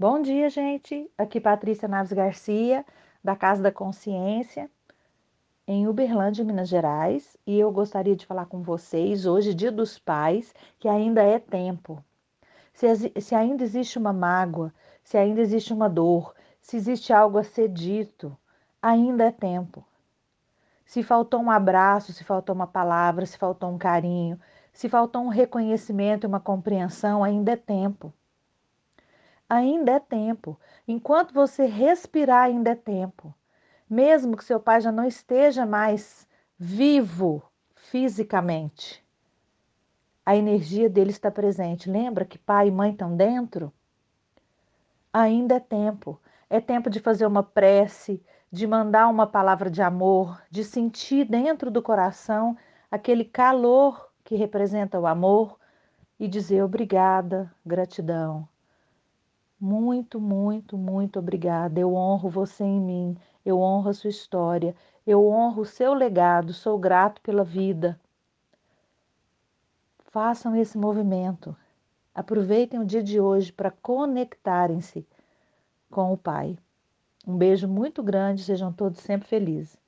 Bom dia, gente. Aqui Patrícia Naves Garcia, da Casa da Consciência, em Uberlândia, Minas Gerais, e eu gostaria de falar com vocês hoje, Dia dos Pais, que ainda é tempo. Se, se ainda existe uma mágoa, se ainda existe uma dor, se existe algo a ser dito, ainda é tempo. Se faltou um abraço, se faltou uma palavra, se faltou um carinho, se faltou um reconhecimento e uma compreensão, ainda é tempo ainda é tempo. Enquanto você respirar, ainda é tempo. Mesmo que seu pai já não esteja mais vivo fisicamente, a energia dele está presente. Lembra que pai e mãe estão dentro? Ainda é tempo. É tempo de fazer uma prece, de mandar uma palavra de amor, de sentir dentro do coração aquele calor que representa o amor e dizer obrigada, gratidão. Muito, muito, muito obrigada. Eu honro você em mim, eu honro a sua história, eu honro o seu legado, sou grato pela vida. Façam esse movimento. Aproveitem o dia de hoje para conectarem-se com o Pai. Um beijo muito grande, sejam todos sempre felizes.